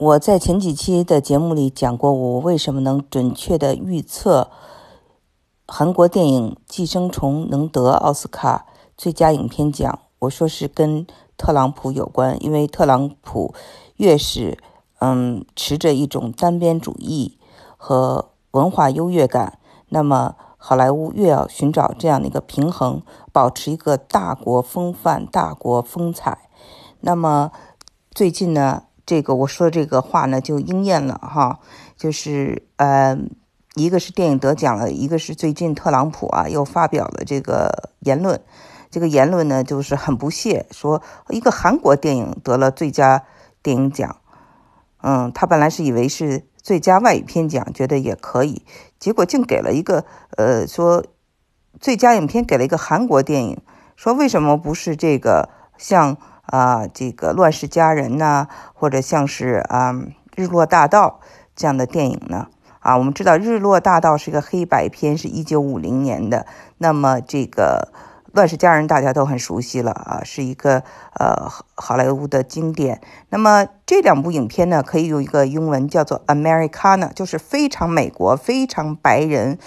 我在前几期的节目里讲过，我为什么能准确的预测韩国电影《寄生虫》能得奥斯卡最佳影片奖。我说是跟特朗普有关，因为特朗普越是嗯持着一种单边主义和文化优越感，那么好莱坞越要寻找这样的一个平衡，保持一个大国风范、大国风采。那么最近呢？这个我说这个话呢就应验了哈，就是呃，一个是电影得奖了，一个是最近特朗普啊又发表了这个言论，这个言论呢就是很不屑，说一个韩国电影得了最佳电影奖，嗯，他本来是以为是最佳外语片奖，觉得也可以，结果竟给了一个呃说最佳影片给了一个韩国电影，说为什么不是这个像。啊，这个《乱世佳人》呐，或者像是啊《日落大道》这样的电影呢？啊，我们知道《日落大道》是一个黑白片，是一九五零年的。那么这个《乱世佳人》大家都很熟悉了啊，是一个呃好莱坞的经典。那么这两部影片呢，可以用一个英文叫做 “Americana”，就是非常美国、非常白人。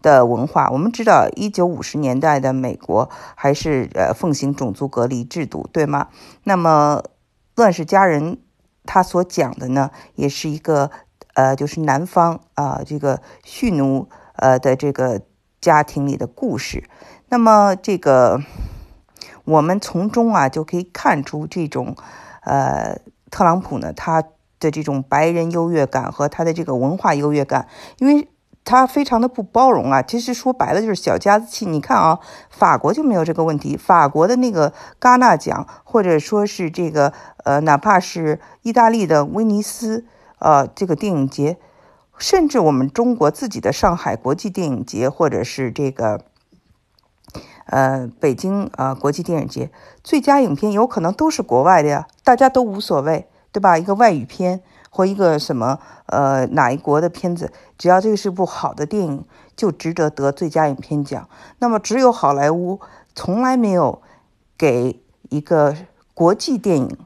的文化，我们知道，一九五十年代的美国还是呃奉行种族隔离制度，对吗？那么《乱世佳人》他所讲的呢，也是一个呃，就是南方啊这个蓄奴呃的这个家庭里的故事。那么这个我们从中啊就可以看出这种呃特朗普呢他的这种白人优越感和他的这个文化优越感，因为。他非常的不包容啊，其实说白了就是小家子气。你看啊，法国就没有这个问题，法国的那个戛纳奖，或者说是这个呃，哪怕是意大利的威尼斯呃这个电影节，甚至我们中国自己的上海国际电影节，或者是这个呃北京呃国际电影节，最佳影片有可能都是国外的呀，大家都无所谓，对吧？一个外语片。或一个什么呃哪一国的片子，只要这个是部好的电影，就值得得最佳影片奖。那么只有好莱坞从来没有给一个国际电影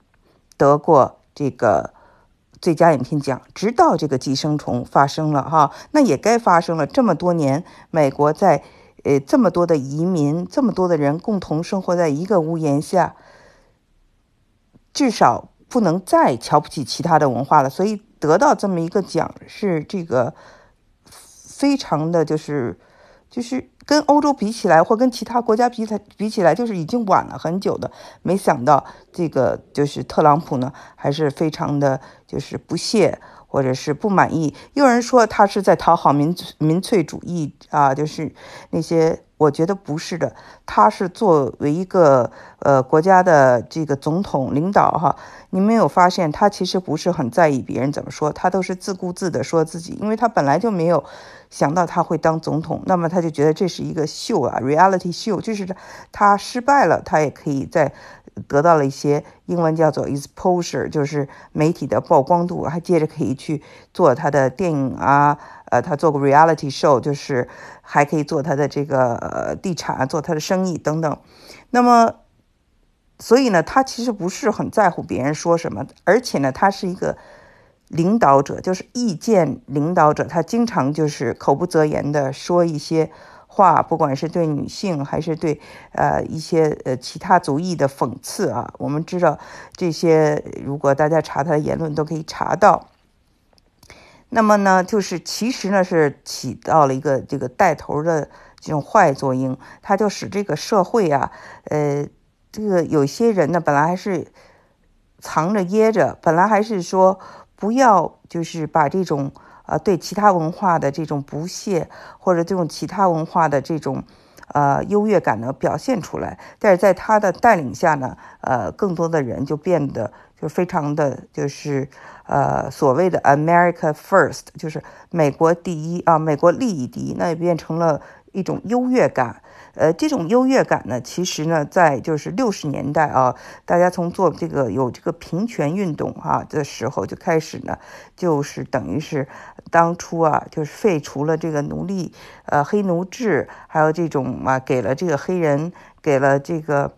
得过这个最佳影片奖，直到这个《寄生虫》发生了哈，那也该发生了。这么多年，美国在呃这么多的移民，这么多的人共同生活在一个屋檐下，至少。不能再瞧不起其他的文化了，所以得到这么一个奖是这个非常的就是就是跟欧洲比起来，或跟其他国家比起比起来，就是已经晚了很久的。没想到这个就是特朗普呢，还是非常的就是不屑或者是不满意。有人说他是在讨好民民粹主义啊，就是那些。我觉得不是的，他是作为一个呃国家的这个总统领导哈，你没有发现他其实不是很在意别人怎么说，他都是自顾自的说自己，因为他本来就没有想到他会当总统，那么他就觉得这是一个秀啊，reality 秀，就是他失败了，他也可以在得到了一些英文叫做 exposure，就是媒体的曝光度，还接着可以去做他的电影啊。呃，他做过 reality show，就是还可以做他的这个地产，做他的生意等等。那么，所以呢，他其实不是很在乎别人说什么，而且呢，他是一个领导者，就是意见领导者。他经常就是口不择言的说一些话，不管是对女性还是对呃一些呃其他族裔的讽刺啊。我们知道这些，如果大家查他的言论，都可以查到。那么呢，就是其实呢是起到了一个这个带头的这种坏作用，他就使这个社会啊，呃，这个有些人呢本来还是藏着掖着，本来还是说不要就是把这种呃对其他文化的这种不屑或者这种其他文化的这种呃优越感呢表现出来，但是在他的带领下呢，呃，更多的人就变得就非常的就是。呃，所谓的 America First 就是美国第一啊，美国利益第一，那也变成了一种优越感。呃，这种优越感呢，其实呢，在就是六十年代啊，大家从做这个有这个平权运动啊的时候就开始呢，就是等于是当初啊，就是废除了这个奴隶呃黑奴制，还有这种啊，给了这个黑人给了这个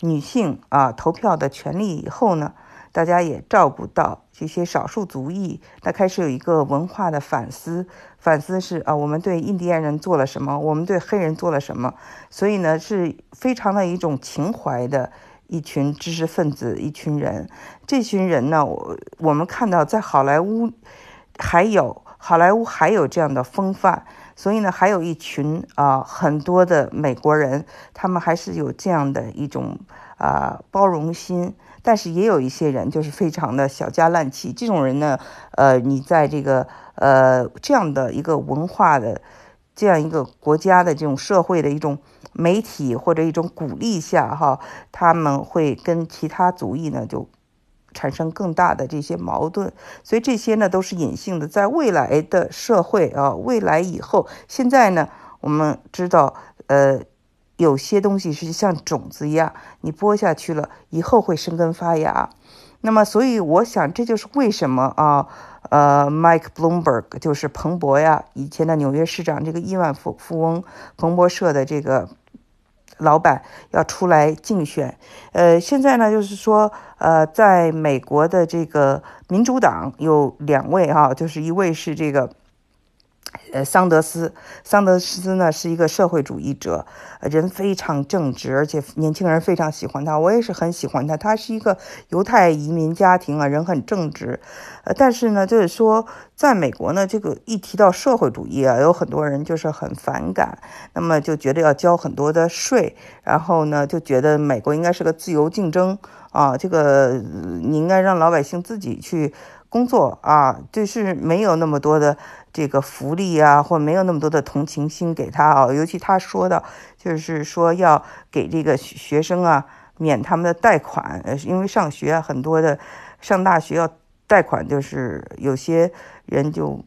女性啊投票的权利以后呢。大家也照顾到这些少数族裔，那开始有一个文化的反思，反思是啊，我们对印第安人做了什么，我们对黑人做了什么，所以呢，是非常的一种情怀的一群知识分子，一群人。这群人呢，我我们看到在好莱坞还有好莱坞还有这样的风范。所以呢，还有一群啊，很多的美国人，他们还是有这样的一种啊包容心。但是也有一些人就是非常的小家烂气。这种人呢，呃，你在这个呃这样的一个文化的这样一个国家的这种社会的一种媒体或者一种鼓励下，哈，他们会跟其他族裔呢就。产生更大的这些矛盾，所以这些呢都是隐性的，在未来的社会啊，未来以后，现在呢，我们知道，呃，有些东西是像种子一样，你播下去了，以后会生根发芽。那么，所以我想，这就是为什么啊，呃，Mike Bloomberg 就是彭博呀，以前的纽约市长，这个亿万富富翁，彭博社的这个。老板要出来竞选，呃，现在呢，就是说，呃，在美国的这个民主党有两位哈，就是一位是这个。呃，桑德斯，桑德斯呢是一个社会主义者，人非常正直，而且年轻人非常喜欢他，我也是很喜欢他。他是一个犹太移民家庭啊，人很正直，呃，但是呢，就是说，在美国呢，这个一提到社会主义啊，有很多人就是很反感，那么就觉得要交很多的税，然后呢，就觉得美国应该是个自由竞争啊，这个你应该让老百姓自己去工作啊，就是没有那么多的。这个福利啊，或没有那么多的同情心给他啊，尤其他说的，就是说要给这个学生啊免他们的贷款，呃，因为上学很多的上大学要贷款，就是有些人就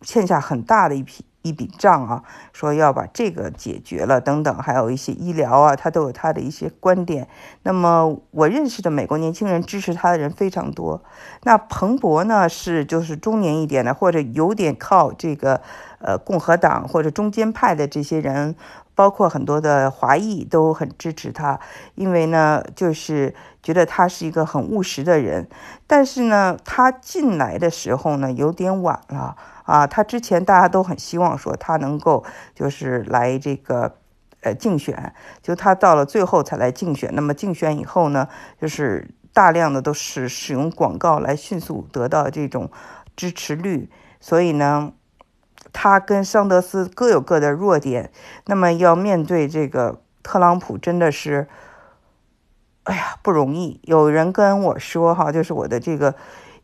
欠下很大的一笔。一笔账啊，说要把这个解决了，等等，还有一些医疗啊，他都有他的一些观点。那么我认识的美国年轻人支持他的人非常多。那彭博呢，是就是中年一点的，或者有点靠这个呃共和党或者中间派的这些人，包括很多的华裔都很支持他，因为呢，就是觉得他是一个很务实的人。但是呢，他进来的时候呢，有点晚了。啊，他之前大家都很希望说他能够就是来这个，呃，竞选，就他到了最后才来竞选。那么竞选以后呢，就是大量的都是使用广告来迅速得到这种支持率。所以呢，他跟桑德斯各有各的弱点。那么要面对这个特朗普，真的是，哎呀，不容易。有人跟我说哈，就是我的这个。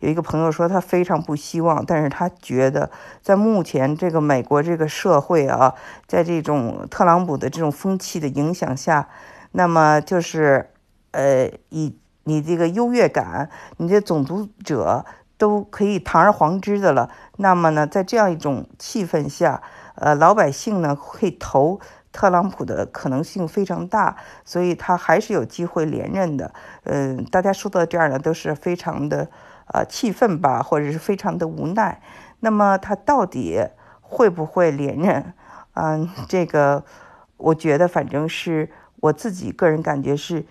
有一个朋友说，他非常不希望，但是他觉得在目前这个美国这个社会啊，在这种特朗普的这种风气的影响下，那么就是，呃，以你这个优越感，你的种族者都可以堂而皇之的了。那么呢，在这样一种气氛下，呃，老百姓呢会投特朗普的可能性非常大，所以他还是有机会连任的。嗯，大家说到这儿呢，都是非常的。呃，气愤吧，或者是非常的无奈。那么他到底会不会连任？嗯，这个我觉得，反正是我自己个人感觉是，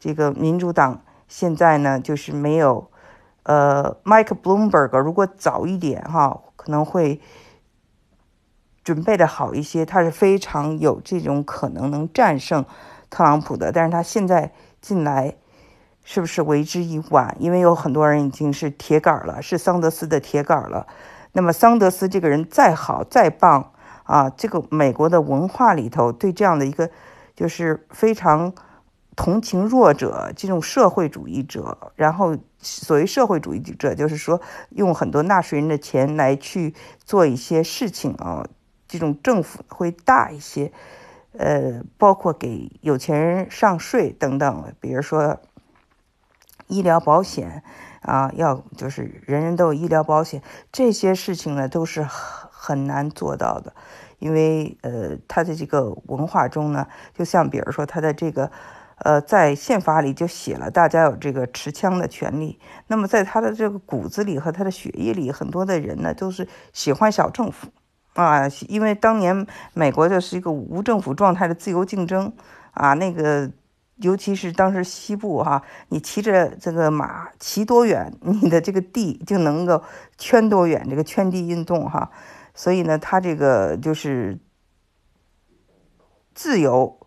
这个民主党现在呢，就是没有，呃，Mike Bloomberg 如果早一点哈，可能会准备的好一些。他是非常有这种可能能战胜特朗普的，但是他现在进来。是不是为之已晚？因为有很多人已经是铁杆了，是桑德斯的铁杆了。那么桑德斯这个人再好再棒啊，这个美国的文化里头对这样的一个就是非常同情弱者这种社会主义者，然后所谓社会主义者就是说用很多纳税人的钱来去做一些事情啊，这种政府会大一些，呃，包括给有钱人上税等等，比如说。医疗保险啊，要就是人人都有医疗保险，这些事情呢都是很很难做到的，因为呃，他的这个文化中呢，就像比如说他的这个呃，在宪法里就写了大家有这个持枪的权利，那么在他的这个骨子里和他的血液里，很多的人呢都是喜欢小政府啊，因为当年美国就是一个无政府状态的自由竞争啊，那个。尤其是当时西部哈，你骑着这个马骑多远，你的这个地就能够圈多远，这个圈地运动哈。所以呢，他这个就是自由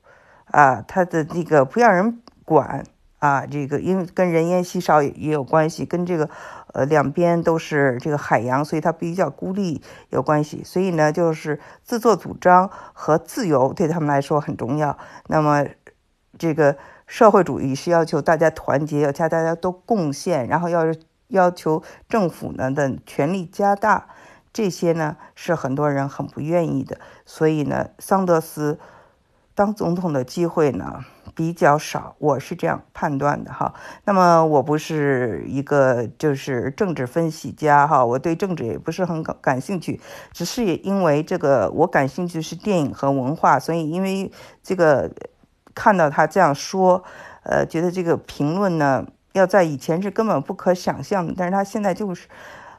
啊，他的那个不让人管啊，这个因为跟人烟稀少也有关系，跟这个呃两边都是这个海洋，所以它比较孤立有关系。所以呢，就是自作主张和自由对他们来说很重要。那么。这个社会主义是要求大家团结，要加大家都贡献，然后要要求政府呢的权力加大，这些呢是很多人很不愿意的。所以呢，桑德斯当总统的机会呢比较少，我是这样判断的哈。那么我不是一个就是政治分析家哈，我对政治也不是很感感兴趣，只是也因为这个我感兴趣是电影和文化，所以因为这个。看到他这样说，呃，觉得这个评论呢，要在以前是根本不可想象的，但是他现在就是，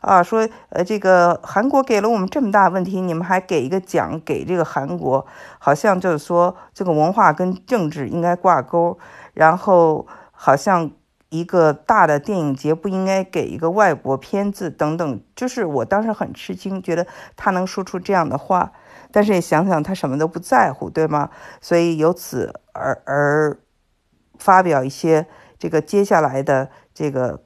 啊，说，呃，这个韩国给了我们这么大问题，你们还给一个奖给这个韩国，好像就是说这个文化跟政治应该挂钩，然后好像一个大的电影节不应该给一个外国片子等等，就是我当时很吃惊，觉得他能说出这样的话。但是也想想，他什么都不在乎，对吗？所以由此而而发表一些这个接下来的这个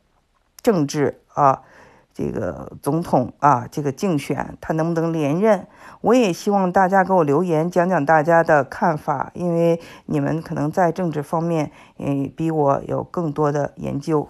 政治啊，这个总统啊，这个竞选他能不能连任？我也希望大家给我留言，讲讲大家的看法，因为你们可能在政治方面，嗯，比我有更多的研究。